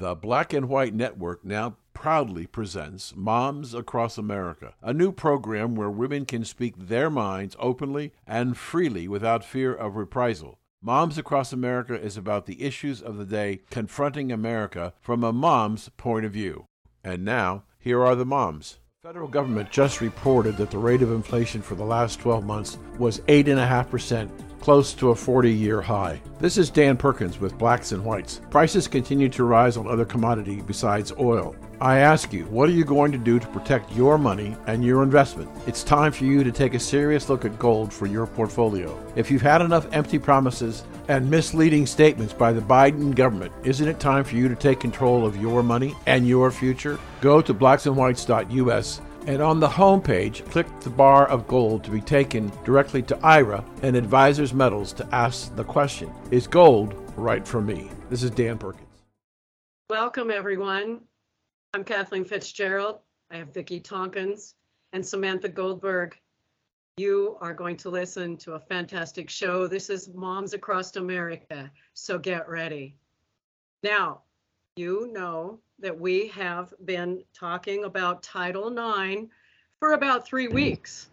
The Black and White Network now proudly presents Moms Across America, a new program where women can speak their minds openly and freely without fear of reprisal. Moms Across America is about the issues of the day confronting America from a mom's point of view. And now, here are the moms. The federal government just reported that the rate of inflation for the last 12 months was 8.5%, close to a 40 year high. This is Dan Perkins with Blacks and Whites. Prices continue to rise on other commodities besides oil. I ask you, what are you going to do to protect your money and your investment? It's time for you to take a serious look at gold for your portfolio. If you've had enough empty promises and misleading statements by the Biden government, isn't it time for you to take control of your money and your future? Go to blacksandwhites.us and on the home page, click the bar of gold to be taken directly to IRA and Advisors Metals to ask the question Is gold right for me? This is Dan Perkins. Welcome, everyone. I'm Kathleen Fitzgerald. I have Vicki Tompkins and Samantha Goldberg. You are going to listen to a fantastic show. This is Moms Across America, so get ready. Now, you know that we have been talking about Title IX for about three weeks.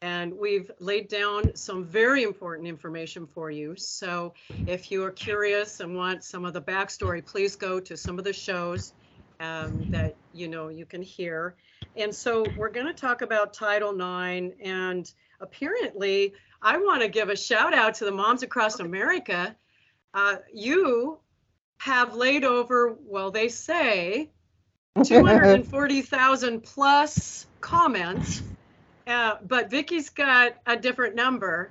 And we've laid down some very important information for you. So if you are curious and want some of the backstory, please go to some of the shows um, that you know you can hear. And so we're going to talk about Title IX. And apparently, I want to give a shout out to the moms across America. Uh, you have laid over, well, they say, 240,000 plus comments. Uh, but Vicki's got a different number.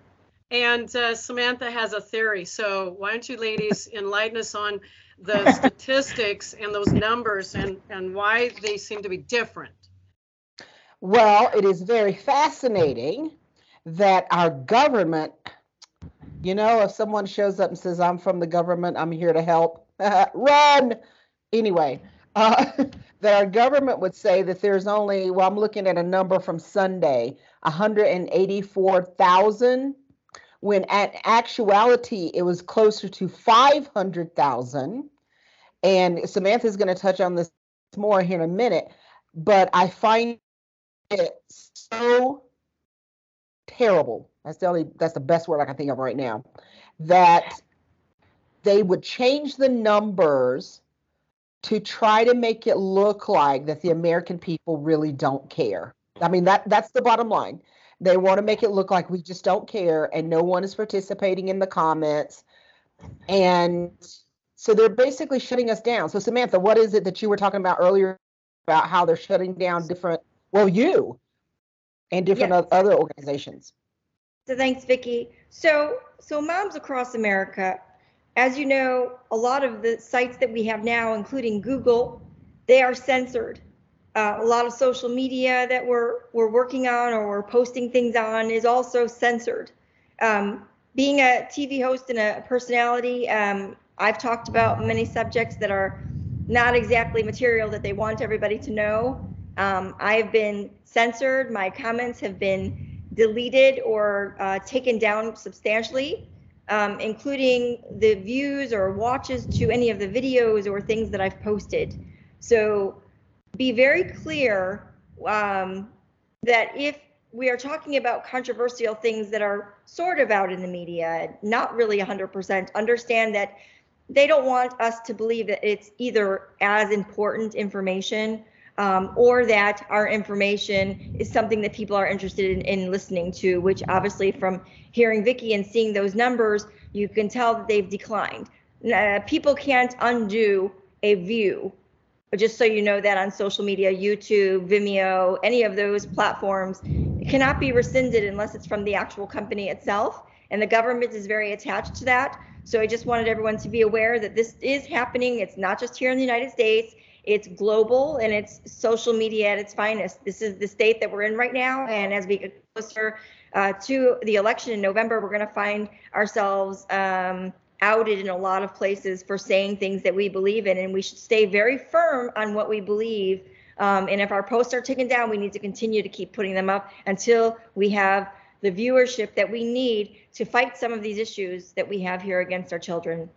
And uh, Samantha has a theory. So why don't you ladies enlighten us on the statistics and those numbers and, and why they seem to be different. Well, it is very fascinating that our government, you know, if someone shows up and says, I'm from the government, I'm here to help, run. Anyway, uh, that our government would say that there's only, well, I'm looking at a number from Sunday, 184,000 when at actuality it was closer to 500,000. And Samantha's going to touch on this more here in a minute, but I find it so terrible. That's the only that's the best word I can think of right now. That they would change the numbers to try to make it look like that the American people really don't care. I mean that that's the bottom line. They want to make it look like we just don't care and no one is participating in the comments. And so they're basically shutting us down. So, Samantha, what is it that you were talking about earlier about how they're shutting down different, well, you and different yes. other organizations? So, thanks, Vicki. So, so Moms Across America, as you know, a lot of the sites that we have now, including Google, they are censored. Uh, a lot of social media that we're we're working on or we're posting things on is also censored. Um, being a TV host and a personality, um, I've talked about many subjects that are not exactly material that they want everybody to know. Um, I've been censored. My comments have been deleted or uh, taken down substantially, um, including the views or watches to any of the videos or things that I've posted. So be very clear um, that if we are talking about controversial things that are sort of out in the media, not really 100%, understand that they don't want us to believe that it's either as important information um, or that our information is something that people are interested in, in listening to, which obviously from hearing Vicki and seeing those numbers, you can tell that they've declined. Uh, people can't undo a view just so you know that on social media, YouTube, Vimeo, any of those platforms, it cannot be rescinded unless it's from the actual company itself. And the government is very attached to that. So I just wanted everyone to be aware that this is happening. It's not just here in the United States, it's global and it's social media at its finest. This is the state that we're in right now. And as we get closer uh, to the election in November, we're going to find ourselves. Um, outed in a lot of places for saying things that we believe in, and we should stay very firm on what we believe. Um, and if our posts are taken down, we need to continue to keep putting them up until we have the viewership that we need to fight some of these issues that we have here against our children.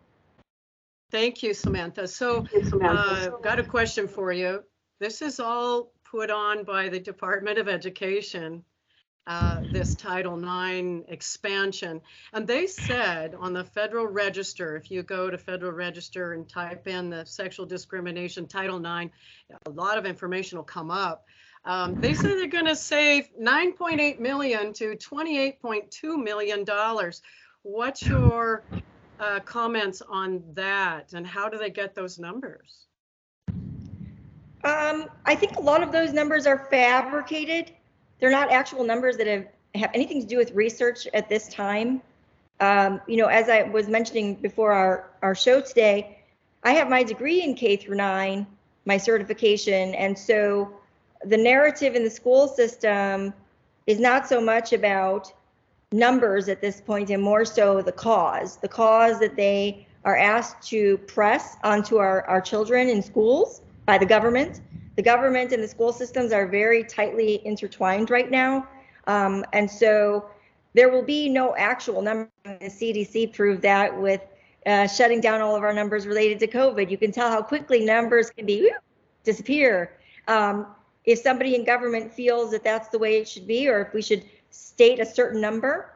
Thank you, Samantha. So, uh, got a question for you. This is all put on by the Department of Education, uh, this Title IX expansion. And they said on the Federal Register, if you go to Federal Register and type in the sexual discrimination Title IX, a lot of information will come up. Um, they say they're going to save 9.8 million to 28.2 million dollars. What's your uh, comments on that, and how do they get those numbers? Um, I think a lot of those numbers are fabricated. They're not actual numbers that have, have anything to do with research at this time. Um, you know, as I was mentioning before our, our show today, I have my degree in K through nine, my certification. And so the narrative in the school system is not so much about numbers at this point and more so the cause, the cause that they are asked to press onto our, our children in schools by the government. The government and the school systems are very tightly intertwined right now. Um, and so there will be no actual number. The CDC proved that with uh, shutting down all of our numbers related to COVID. You can tell how quickly numbers can be whew, disappear. Um, if somebody in government feels that that's the way it should be, or if we should state a certain number,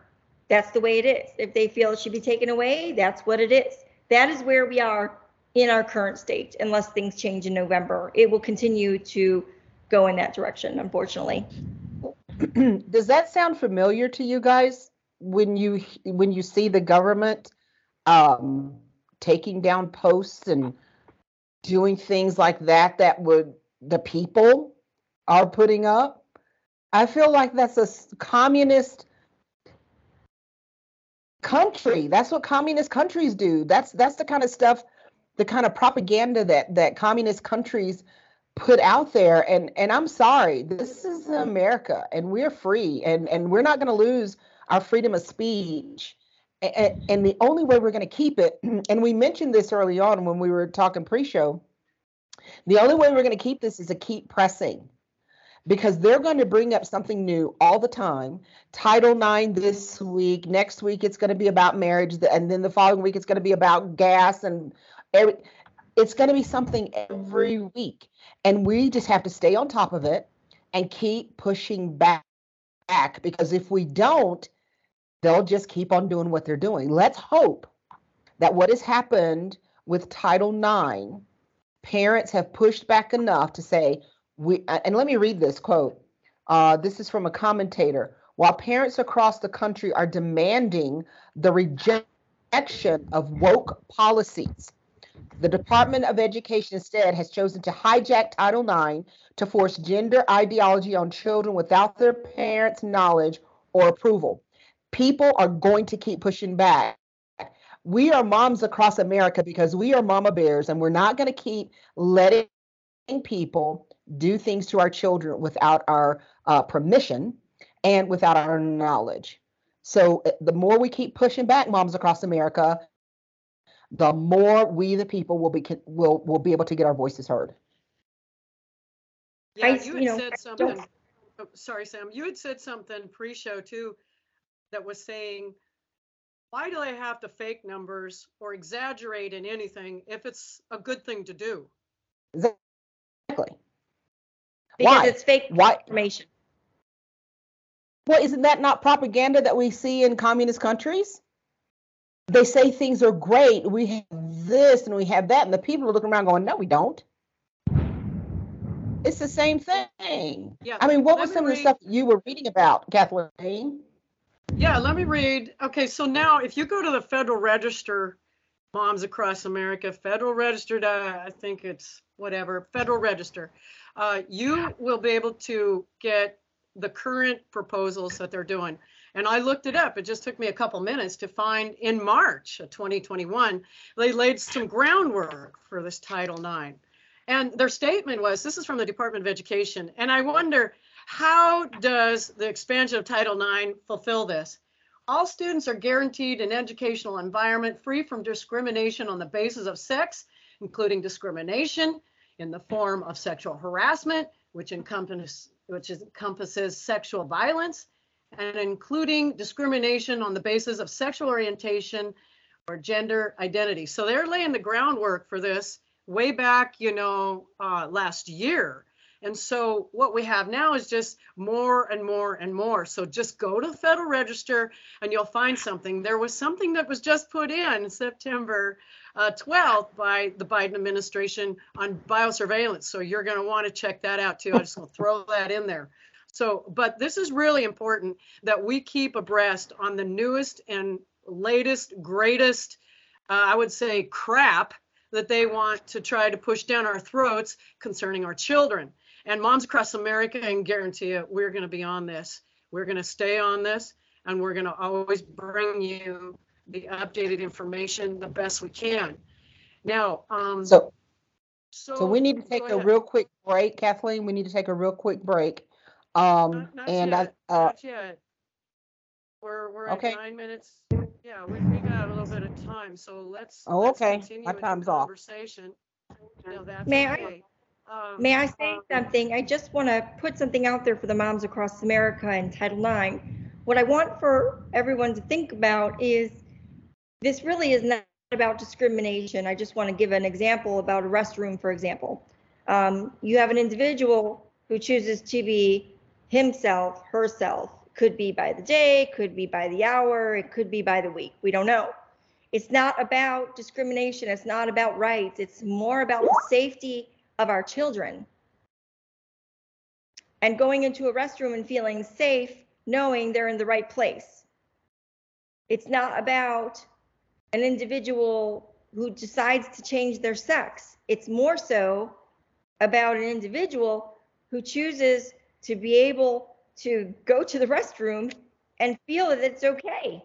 that's the way it is. If they feel it should be taken away, that's what it is. That is where we are in our current state unless things change in November. It will continue to go in that direction, unfortunately. Does that sound familiar to you guys when you when you see the government um, taking down posts and doing things like that that would the people are putting up? I feel like that's a communist country. That's what communist countries do. That's that's the kind of stuff the kind of propaganda that that communist countries put out there and and I'm sorry this is America and we're free and and we're not going to lose our freedom of speech and, and the only way we're going to keep it and we mentioned this early on when we were talking pre-show the only way we're going to keep this is to keep pressing because they're going to bring up something new all the time. Title IX this week, next week it's going to be about marriage, and then the following week it's going to be about gas and every, it's going to be something every week. And we just have to stay on top of it and keep pushing back, back because if we don't, they'll just keep on doing what they're doing. Let's hope that what has happened with Title IX, parents have pushed back enough to say, we, and let me read this quote. Uh, this is from a commentator. While parents across the country are demanding the rejection of woke policies, the Department of Education instead has chosen to hijack Title IX to force gender ideology on children without their parents' knowledge or approval. People are going to keep pushing back. We are moms across America because we are mama bears, and we're not going to keep letting people do things to our children without our uh, permission and without our knowledge. So uh, the more we keep pushing back, moms across America, the more we the people will be will will be able to get our voices heard. Yeah, you had you know, said something. Oh, sorry, Sam. You had said something pre-show too, that was saying, why do they have to fake numbers or exaggerate in anything if it's a good thing to do? Exactly. Because why? it's fake why? information. Well, isn't that not propaganda that we see in communist countries? they say things are great. We have this and we have that, and the people are looking around going, "No, we don't." It's the same thing. Yeah. I mean, what was some read, of the stuff you were reading about, Kathleen? Yeah, let me read. Okay, so now if you go to the Federal Register, Moms Across America, Federal Register, uh, I think it's whatever, Federal Register, uh, you will be able to get the current proposals that they're doing. And I looked it up. It just took me a couple minutes to find in March of 2021, they laid some groundwork for this Title IX. And their statement was this is from the Department of Education. And I wonder how does the expansion of Title IX fulfill this? All students are guaranteed an educational environment free from discrimination on the basis of sex, including discrimination in the form of sexual harassment, which encompasses, which encompasses sexual violence, and including discrimination on the basis of sexual orientation or gender identity. So they're laying the groundwork for this way back, you know, uh, last year. And so what we have now is just more and more and more. So just go to the Federal Register and you'll find something. There was something that was just put in September uh, 12th by the Biden administration on biosurveillance. So you're going to want to check that out too. I just want to throw that in there. So, but this is really important that we keep abreast on the newest and latest, greatest, uh, I would say, crap that they want to try to push down our throats concerning our children. And Moms Across America, and guarantee you, we're going to be on this. We're going to stay on this, and we're going to always bring you the updated information the best we can. Now, um, So, so, so we need to take a ahead. real quick break, Kathleen. We need to take a real quick break. Um, Not, not and I, yet, uh, not yet. We're, we're at nine minutes. Yeah, we, we got a little bit of time, so let's. Oh, let's okay. continue My with the time's off. Conversation. No, that's May I- Um, May I say um, something? I just want to put something out there for the moms across America and Title IX. What I want for everyone to think about is this really is not about discrimination. I just want to give an example about a restroom, for example. Um, you have an individual who chooses to be himself, herself. Could be by the day, could be by the hour, it could be by the week. We don't know. It's not about discrimination. It's not about rights. It's more about the safety of our children. And going into a restroom and feeling safe, knowing they're in the right place. It's not about an individual who decides to change their sex. It's more so about an individual who chooses to be able to go to the restroom and feel that it's okay.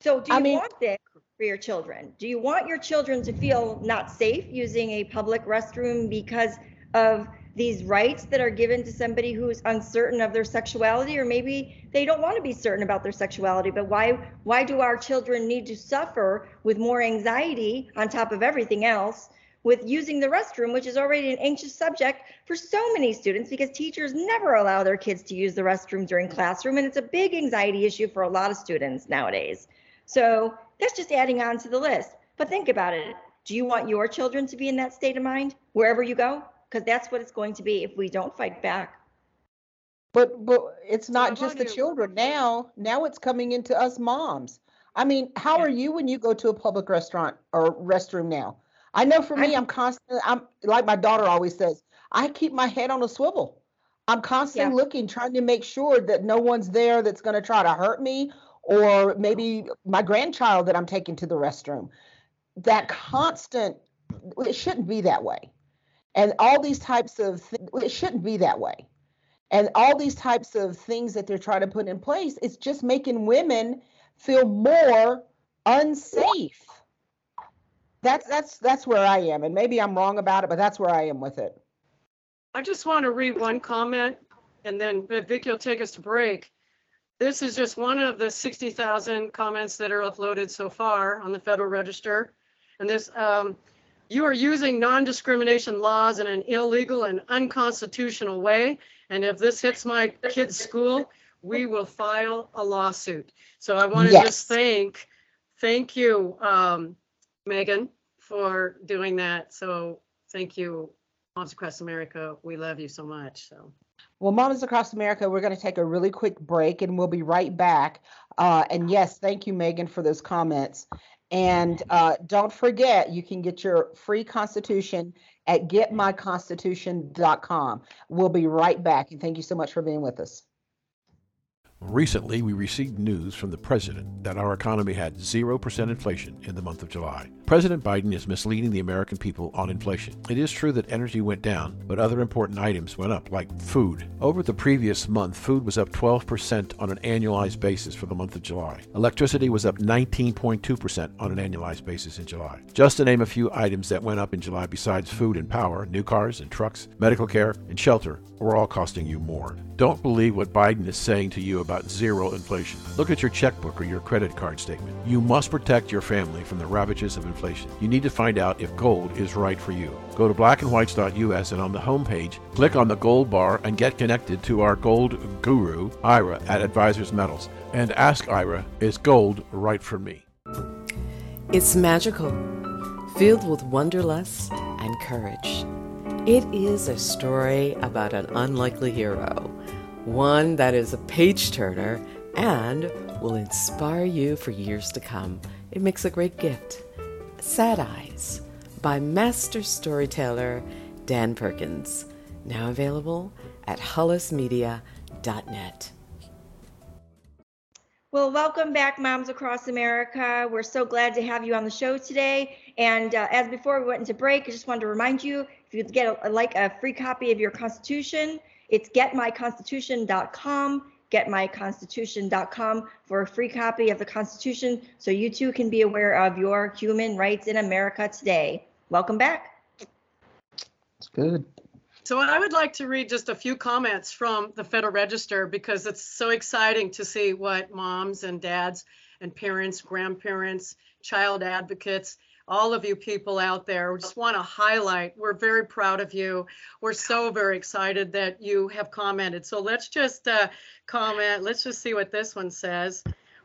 So do I you mean- want this for your children? Do you want your children to feel not safe using a public restroom because of these rights that are given to somebody who is uncertain of their sexuality or maybe they don't want to be certain about their sexuality but why why do our children need to suffer with more anxiety on top of everything else with using the restroom which is already an anxious subject for so many students because teachers never allow their kids to use the restroom during classroom and it's a big anxiety issue for a lot of students nowadays. So that's just adding on to the list. But think about it. Do you want your children to be in that state of mind wherever you go because that's what it's going to be if we don't fight back. But but it's I not just the want to- children now. Now it's coming into us moms. I mean, how Yeah. are you when you go to a public restaurant or restroom now? I know for me, I'm- I'm constantly. I'm like my daughter always says. I keep my head on a swivel. I'm constantly Yeah. looking, trying to make sure that no one's there that's going to try to hurt me, or maybe my grandchild that I'm taking to the restroom. That constant. It shouldn't be that way. And all these types of. It shouldn't be that way and all these types of things that they're trying to put in place it's just making women feel more unsafe that's that's that's where i am and maybe i'm wrong about it but that's where i am with it I just want to read one comment and then Vicki will take us to break. This is just one of the 60,000 comments that are uploaded so far on the Federal Register. And this, um, you are using non-discrimination laws in an illegal and unconstitutional way. And if this hits my kid's school, we will file a lawsuit. So I want to Yes. just thank, thank you, um, Megan, for doing that. So thank you, Moms Across America. We love you so much. So. well mamas across america we're going to take a really quick break and we'll be right back uh, and yes thank you megan for those comments and uh, don't forget you can get your free constitution at getmyconstitution.com we'll be right back and thank you so much for being with us Recently, we received news from the president that our economy had 0% inflation in the month of July. President Biden is misleading the American people on inflation. It is true that energy went down, but other important items went up, like food. Over the previous month, food was up 12% on an annualized basis for the month of July. Electricity was up 19.2% on an annualized basis in July. Just to name a few items that went up in July besides food and power, new cars and trucks, medical care, and shelter were all costing you more. Don't believe what Biden is saying to you about zero inflation. Look at your checkbook or your credit card statement. You must protect your family from the ravages of inflation. You need to find out if gold is right for you. Go to blackandwhites.us and on the homepage, click on the gold bar and get connected to our gold guru, Ira, at Advisors Metals. And ask Ira, is gold right for me? It's magical, filled with wonderlust and courage. It is a story about an unlikely hero, one that is a page turner and will inspire you for years to come. It makes a great gift. Sad Eyes by master storyteller Dan Perkins, now available at hollismedia.net. Well, welcome back, Moms Across America. We're so glad to have you on the show today. And uh, as before we went into break, I just wanted to remind you if you get a, like a free copy of your Constitution, it's getmyconstitution.com, getmyconstitution.com for a free copy of the Constitution so you too can be aware of your human rights in America today. Welcome back. It's good. So I would like to read just a few comments from the Federal Register because it's so exciting to see what moms and dads and parents, grandparents, child advocates, all of you people out there. We just want to highlight we're very proud of you. We're so very excited that you have commented. So let's just uh, comment let's just see what this one says.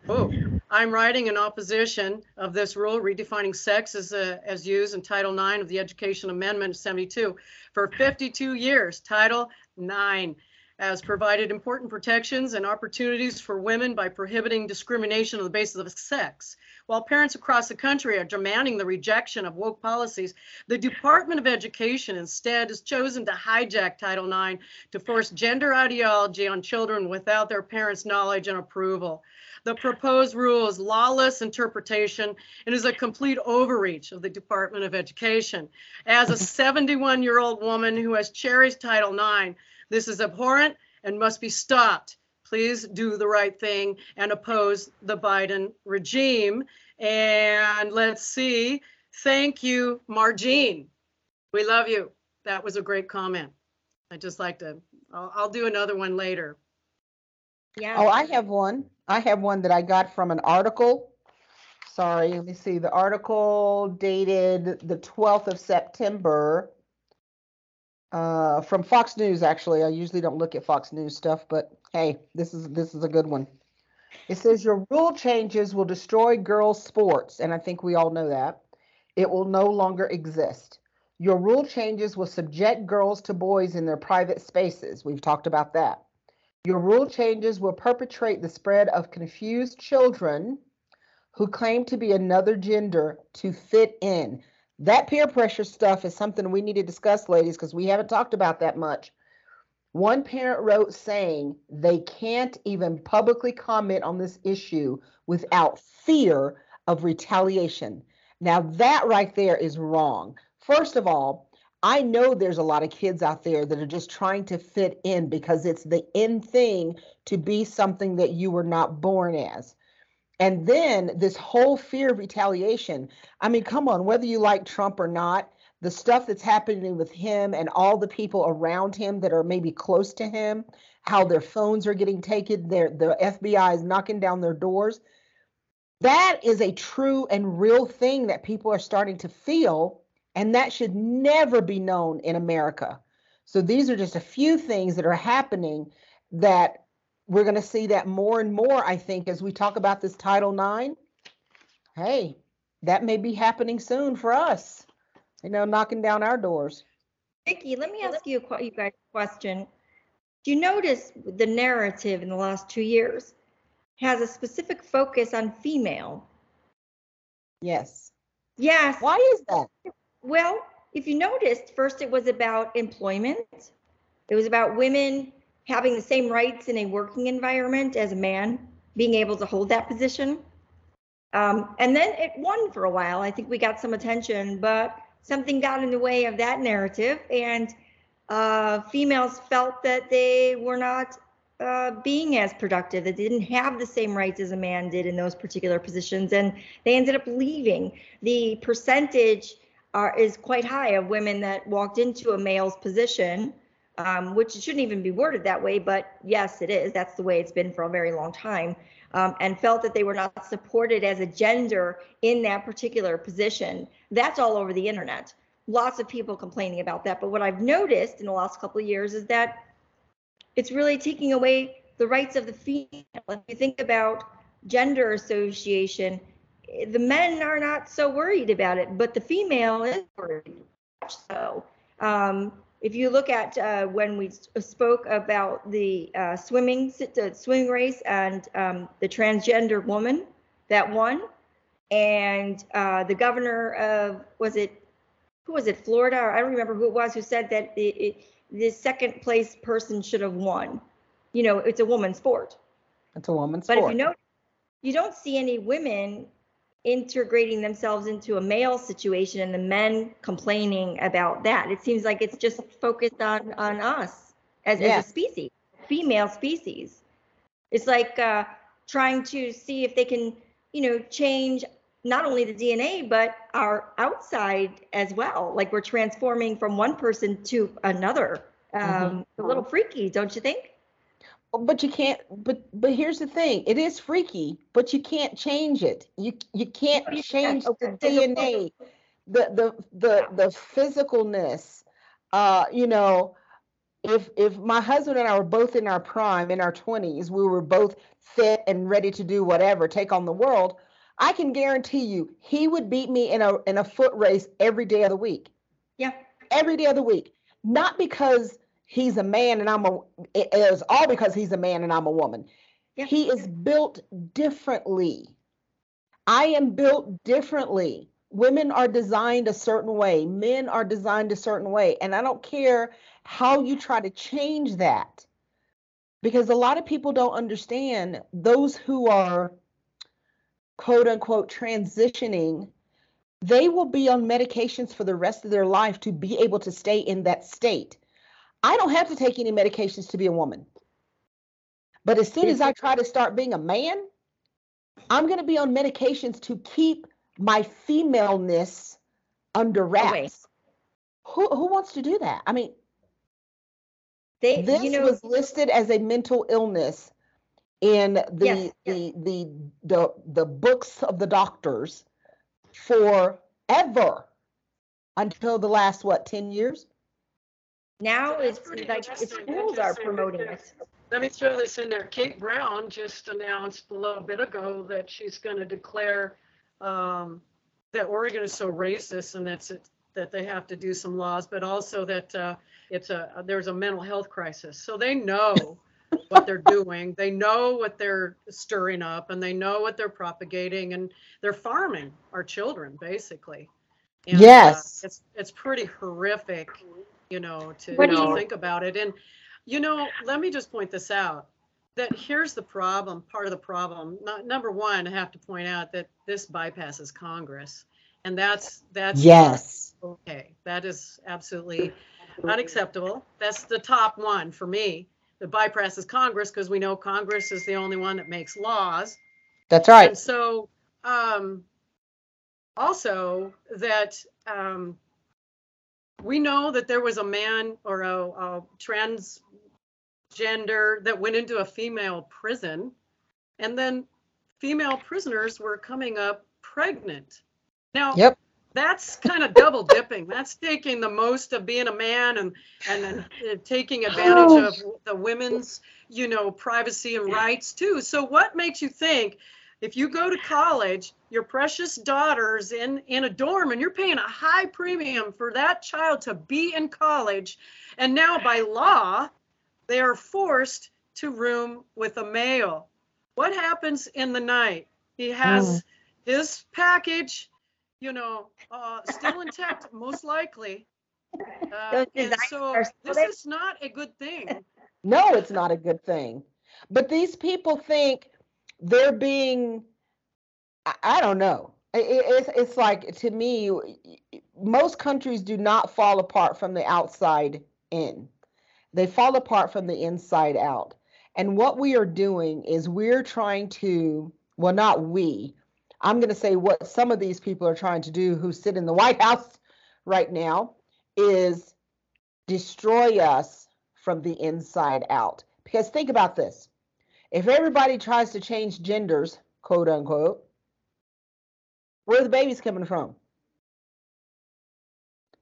Oh i'm writing in opposition of this rule redefining sex as, uh, as used in title IX of the education amendment of 72 for 52 years title IX has provided important protections and opportunities for women by prohibiting discrimination on the basis of sex. While parents across the country are demanding the rejection of woke policies, the Department of Education instead has chosen to hijack Title IX to force gender ideology on children without their parents' knowledge and approval. The proposed rule is lawless interpretation and is a complete overreach of the Department of Education. As a 71 year old woman who has cherished Title IX, this is abhorrent and must be stopped. Please do the right thing and oppose the Biden regime. And let's see. Thank you, Margene. We love you. That was a great comment. I just like to, I'll, I'll do another one later. Yeah. Oh, I have one. I have one that I got from an article. Sorry, let me see. The article dated the 12th of September uh, from Fox News. Actually, I usually don't look at Fox News stuff, but hey, this is this is a good one. It says your rule changes will destroy girls' sports, and I think we all know that. It will no longer exist. Your rule changes will subject girls to boys in their private spaces. We've talked about that. Your rule changes will perpetrate the spread of confused children who claim to be another gender to fit in. That peer pressure stuff is something we need to discuss, ladies, because we haven't talked about that much. One parent wrote saying they can't even publicly comment on this issue without fear of retaliation. Now, that right there is wrong. First of all, I know there's a lot of kids out there that are just trying to fit in because it's the in thing to be something that you were not born as. And then this whole fear of retaliation. I mean, come on, whether you like Trump or not, the stuff that's happening with him and all the people around him that are maybe close to him, how their phones are getting taken, their the FBI is knocking down their doors. That is a true and real thing that people are starting to feel, and that should never be known in America. So these are just a few things that are happening that we're going to see that more and more, I think, as we talk about this Title IX. Hey, that may be happening soon for us, you know, knocking down our doors. Vicki, let me ask you a you guys a question. Do you notice the narrative in the last two years has a specific focus on female? Yes. Yes. Why is that? Well, if you noticed, first it was about employment. It was about women having the same rights in a working environment as a man, being able to hold that position. Um, and then it won for a while. I think we got some attention, but something got in the way of that narrative, and uh, females felt that they were not uh, being as productive. They didn't have the same rights as a man did in those particular positions, and they ended up leaving. The percentage are, is quite high of women that walked into a male's position um, which shouldn't even be worded that way, but yes, it is. That's the way it's been for a very long time, um, and felt that they were not supported as a gender in that particular position. That's all over the internet. Lots of people complaining about that. But what I've noticed in the last couple of years is that it's really taking away the rights of the female. If you think about gender association, the men are not so worried about it, but the female is worried. So, um, if you look at uh, when we spoke about the uh, swimming the swimming race and um, the transgender woman that won, and uh, the governor of was it who was it Florida or I don't remember who it was who said that it, it, the second place person should have won. You know, it's a woman's sport. It's a woman's but sport. But if you know, you don't see any women integrating themselves into a male situation and the men complaining about that. It seems like it's just focused on on us as, as a species, female species. It's like uh, trying to see if they can, you know, change not only the DNA but our outside as well. Like we're transforming from one person to another. Um, mm-hmm. A little freaky, don't you think? But you can't but but here's the thing it is freaky but you can't change it. You you can't change the dna the the the the physicalness. Uh you know if if my husband and i were both in our prime in our 20s we were both fit and ready to do whatever take on the world i can guarantee you he would beat me in a in a foot race every day of the week. Yeah. Every day of the week. Not because he's a man and I'm a it is all because he's a man and I'm a woman. Yeah. He is built differently. I am built differently. Women are designed a certain way, men are designed a certain way, and I don't care how you try to change that. Because a lot of people don't understand those who are quote unquote transitioning they will be on medications for the rest of their life to be able to stay in that state I don't have to take any medications to be a woman. But as soon as I try to start being a man, I'm going to be on medications to keep my femaleness under wraps. Who who wants to do that? I mean, they, this you know, was listed as a mental illness in the, yes, the, yes. the the the books of the doctors forever until the last what 10 years now it's like schools are promoting it. Let me throw this in there. Kate Brown just announced a little bit ago that she's going to declare um, that Oregon is so racist and that's it, that they have to do some laws, but also that uh, it's a there's a mental health crisis. So they know what they're doing. They know what they're stirring up, and they know what they're propagating, and they're farming our children basically. And, uh, yes, uh, it's it's pretty horrific you know, to, to think about it. And, you know, let me just point this out that here's the problem, part of the problem. Not, number one, I have to point out that this bypasses Congress. And that's that's yes. Okay. That is absolutely unacceptable. That's the top one for me. The bypasses Congress because we know Congress is the only one that makes laws. That's right. And so um also that um we know that there was a man or a, a transgender that went into a female prison, and then female prisoners were coming up pregnant. Now, yep. that's kind of double dipping. That's taking the most of being a man and and then uh, taking advantage oh. of the women's, you know, privacy and rights too. So, what makes you think if you go to college, your precious daughter's in in a dorm and you're paying a high premium for that child to be in college, and now by law, they are forced to room with a male. What happens in the night? He has mm. his package, you know, uh, still intact, most likely. Uh, and so this is not a good thing. No, it's not a good thing. But these people think they're being I, don't know. It, it's it's like to me, most countries do not fall apart from the outside in. They fall apart from the inside out. And what we are doing is we're trying to, well, not we. I'm going to say what some of these people are trying to do who sit in the White House right now is destroy us from the inside out. Because think about this if everybody tries to change genders, quote unquote, where are the babies coming from?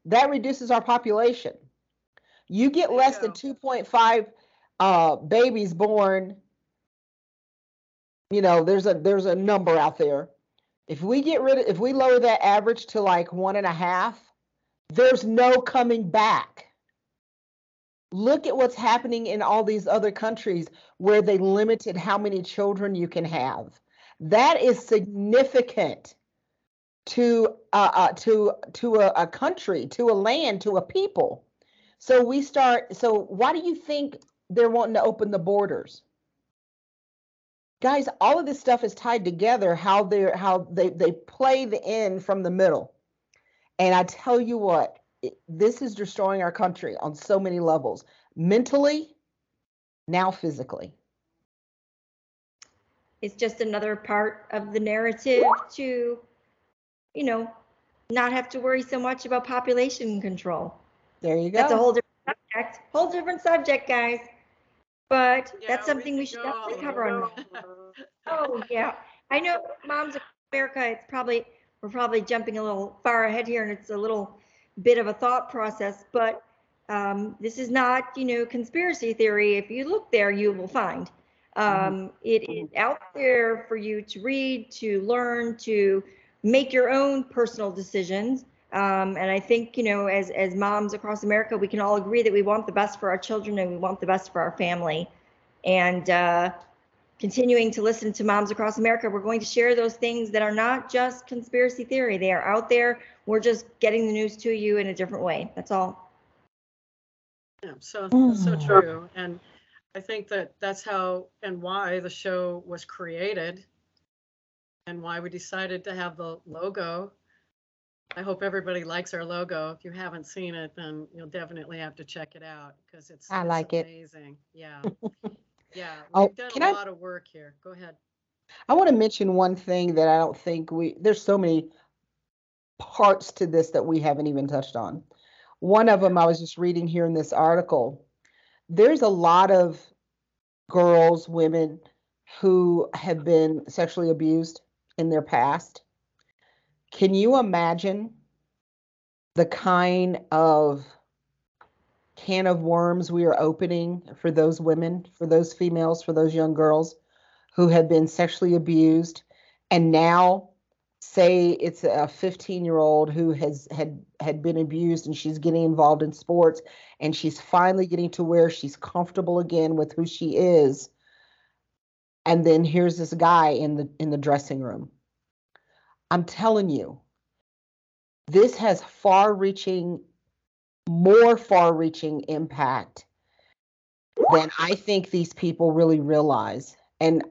That reduces our population. You get less than 2.5 uh, babies born. You know, there's a there's a number out there. If we get rid of, if we lower that average to like one and a half, there's no coming back. Look at what's happening in all these other countries where they limited how many children you can have. That is significant to uh, uh, to to a, a country, to a land, to a people. So we start. So why do you think they're wanting to open the borders? Guys, all of this stuff is tied together. How they're how they they play the end from the middle. And I tell you what, it, this is destroying our country on so many levels, mentally, now physically. It's just another part of the narrative to, you know, not have to worry so much about population control. There you go. That's a whole different subject. Whole different subject, guys. But Yeah, that's something we we should go. definitely cover on. Oh yeah, I know, Moms of America. It's probably we're probably jumping a little far ahead here, and it's a little bit of a thought process. But um, this is not, you know, conspiracy theory. If you look there, you will find um, it is out there for you to read, to learn, to make your own personal decisions. Um, and I think, you know, as as moms across America, we can all agree that we want the best for our children and we want the best for our family. And uh, continuing to listen to Moms Across America, we're going to share those things that are not just conspiracy theory. They are out there. We're just getting the news to you in a different way. That's all. Yeah, so so true. And I think that that's how and why the show was created and why we decided to have the logo. I hope everybody likes our logo. If you haven't seen it, then you'll definitely have to check it out because it's I it's like it. amazing. Yeah. Yeah. Oh, We've done can a I- lot of work here. Go ahead. I want to mention one thing that I don't think we, there's so many parts to this that we haven't even touched on. One of them I was just reading here in this article. There's a lot of girls, women who have been sexually abused in their past. Can you imagine the kind of can of worms we are opening for those women, for those females, for those young girls? who have been sexually abused and now say it's a 15 year old who has had had been abused and she's getting involved in sports and she's finally getting to where she's comfortable again with who she is and then here's this guy in the in the dressing room i'm telling you this has far reaching more far reaching impact than i think these people really realize and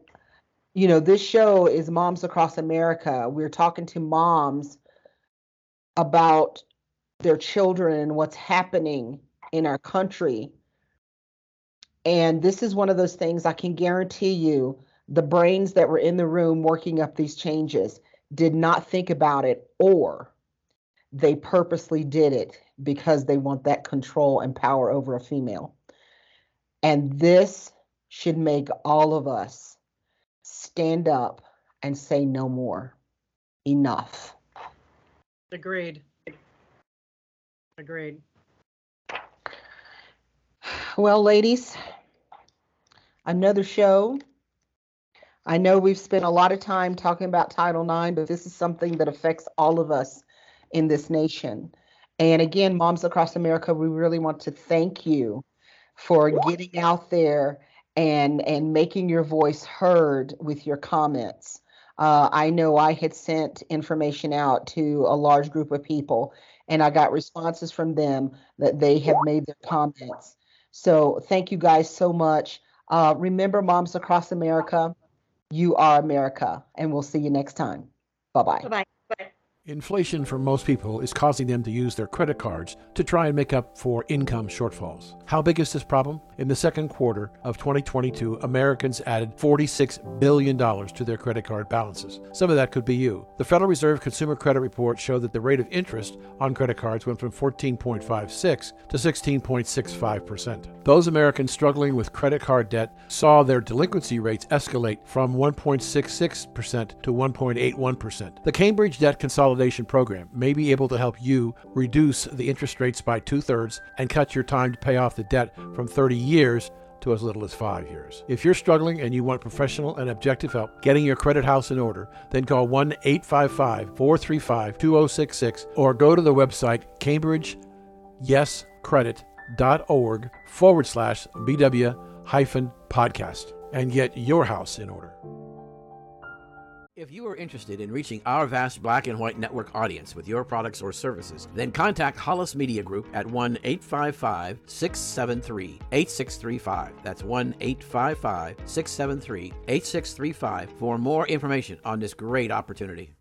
you know, this show is Moms Across America. We're talking to moms about their children and what's happening in our country. And this is one of those things I can guarantee you the brains that were in the room working up these changes did not think about it or they purposely did it because they want that control and power over a female. And this should make all of us stand up and say no more. Enough. Agreed. Agreed. Well, ladies, another show. I know we've spent a lot of time talking about Title IX, but this is something that affects all of us in this nation. And again, Moms Across America, we really want to thank you for getting out there and and making your voice heard with your comments. Uh, I know I had sent information out to a large group of people, and I got responses from them that they have made their comments. So thank you guys so much. Uh, remember, Moms Across America, you are America, and we'll see you next time. Bye bye. Bye bye. Inflation for most people is causing them to use their credit cards to try and make up for income shortfalls. How big is this problem? In the second quarter of 2022, Americans added $46 billion to their credit card balances. Some of that could be you. The Federal Reserve Consumer Credit Report showed that the rate of interest on credit cards went from 14.56 to 16.65%. Those Americans struggling with credit card debt saw their delinquency rates escalate from 1.66% to 1.81%. The Cambridge Debt Consolidation Program may be able to help you reduce the interest rates by two thirds and cut your time to pay off the debt from 30 years to as little as five years. If you're struggling and you want professional and objective help getting your credit house in order, then call 1 855 435 2066 or go to the website cambridgeyescredit.org forward slash BW hyphen podcast and get your house in order. If you are interested in reaching our vast black and white network audience with your products or services, then contact Hollis Media Group at 1 855 673 8635. That's 1 855 673 8635 for more information on this great opportunity.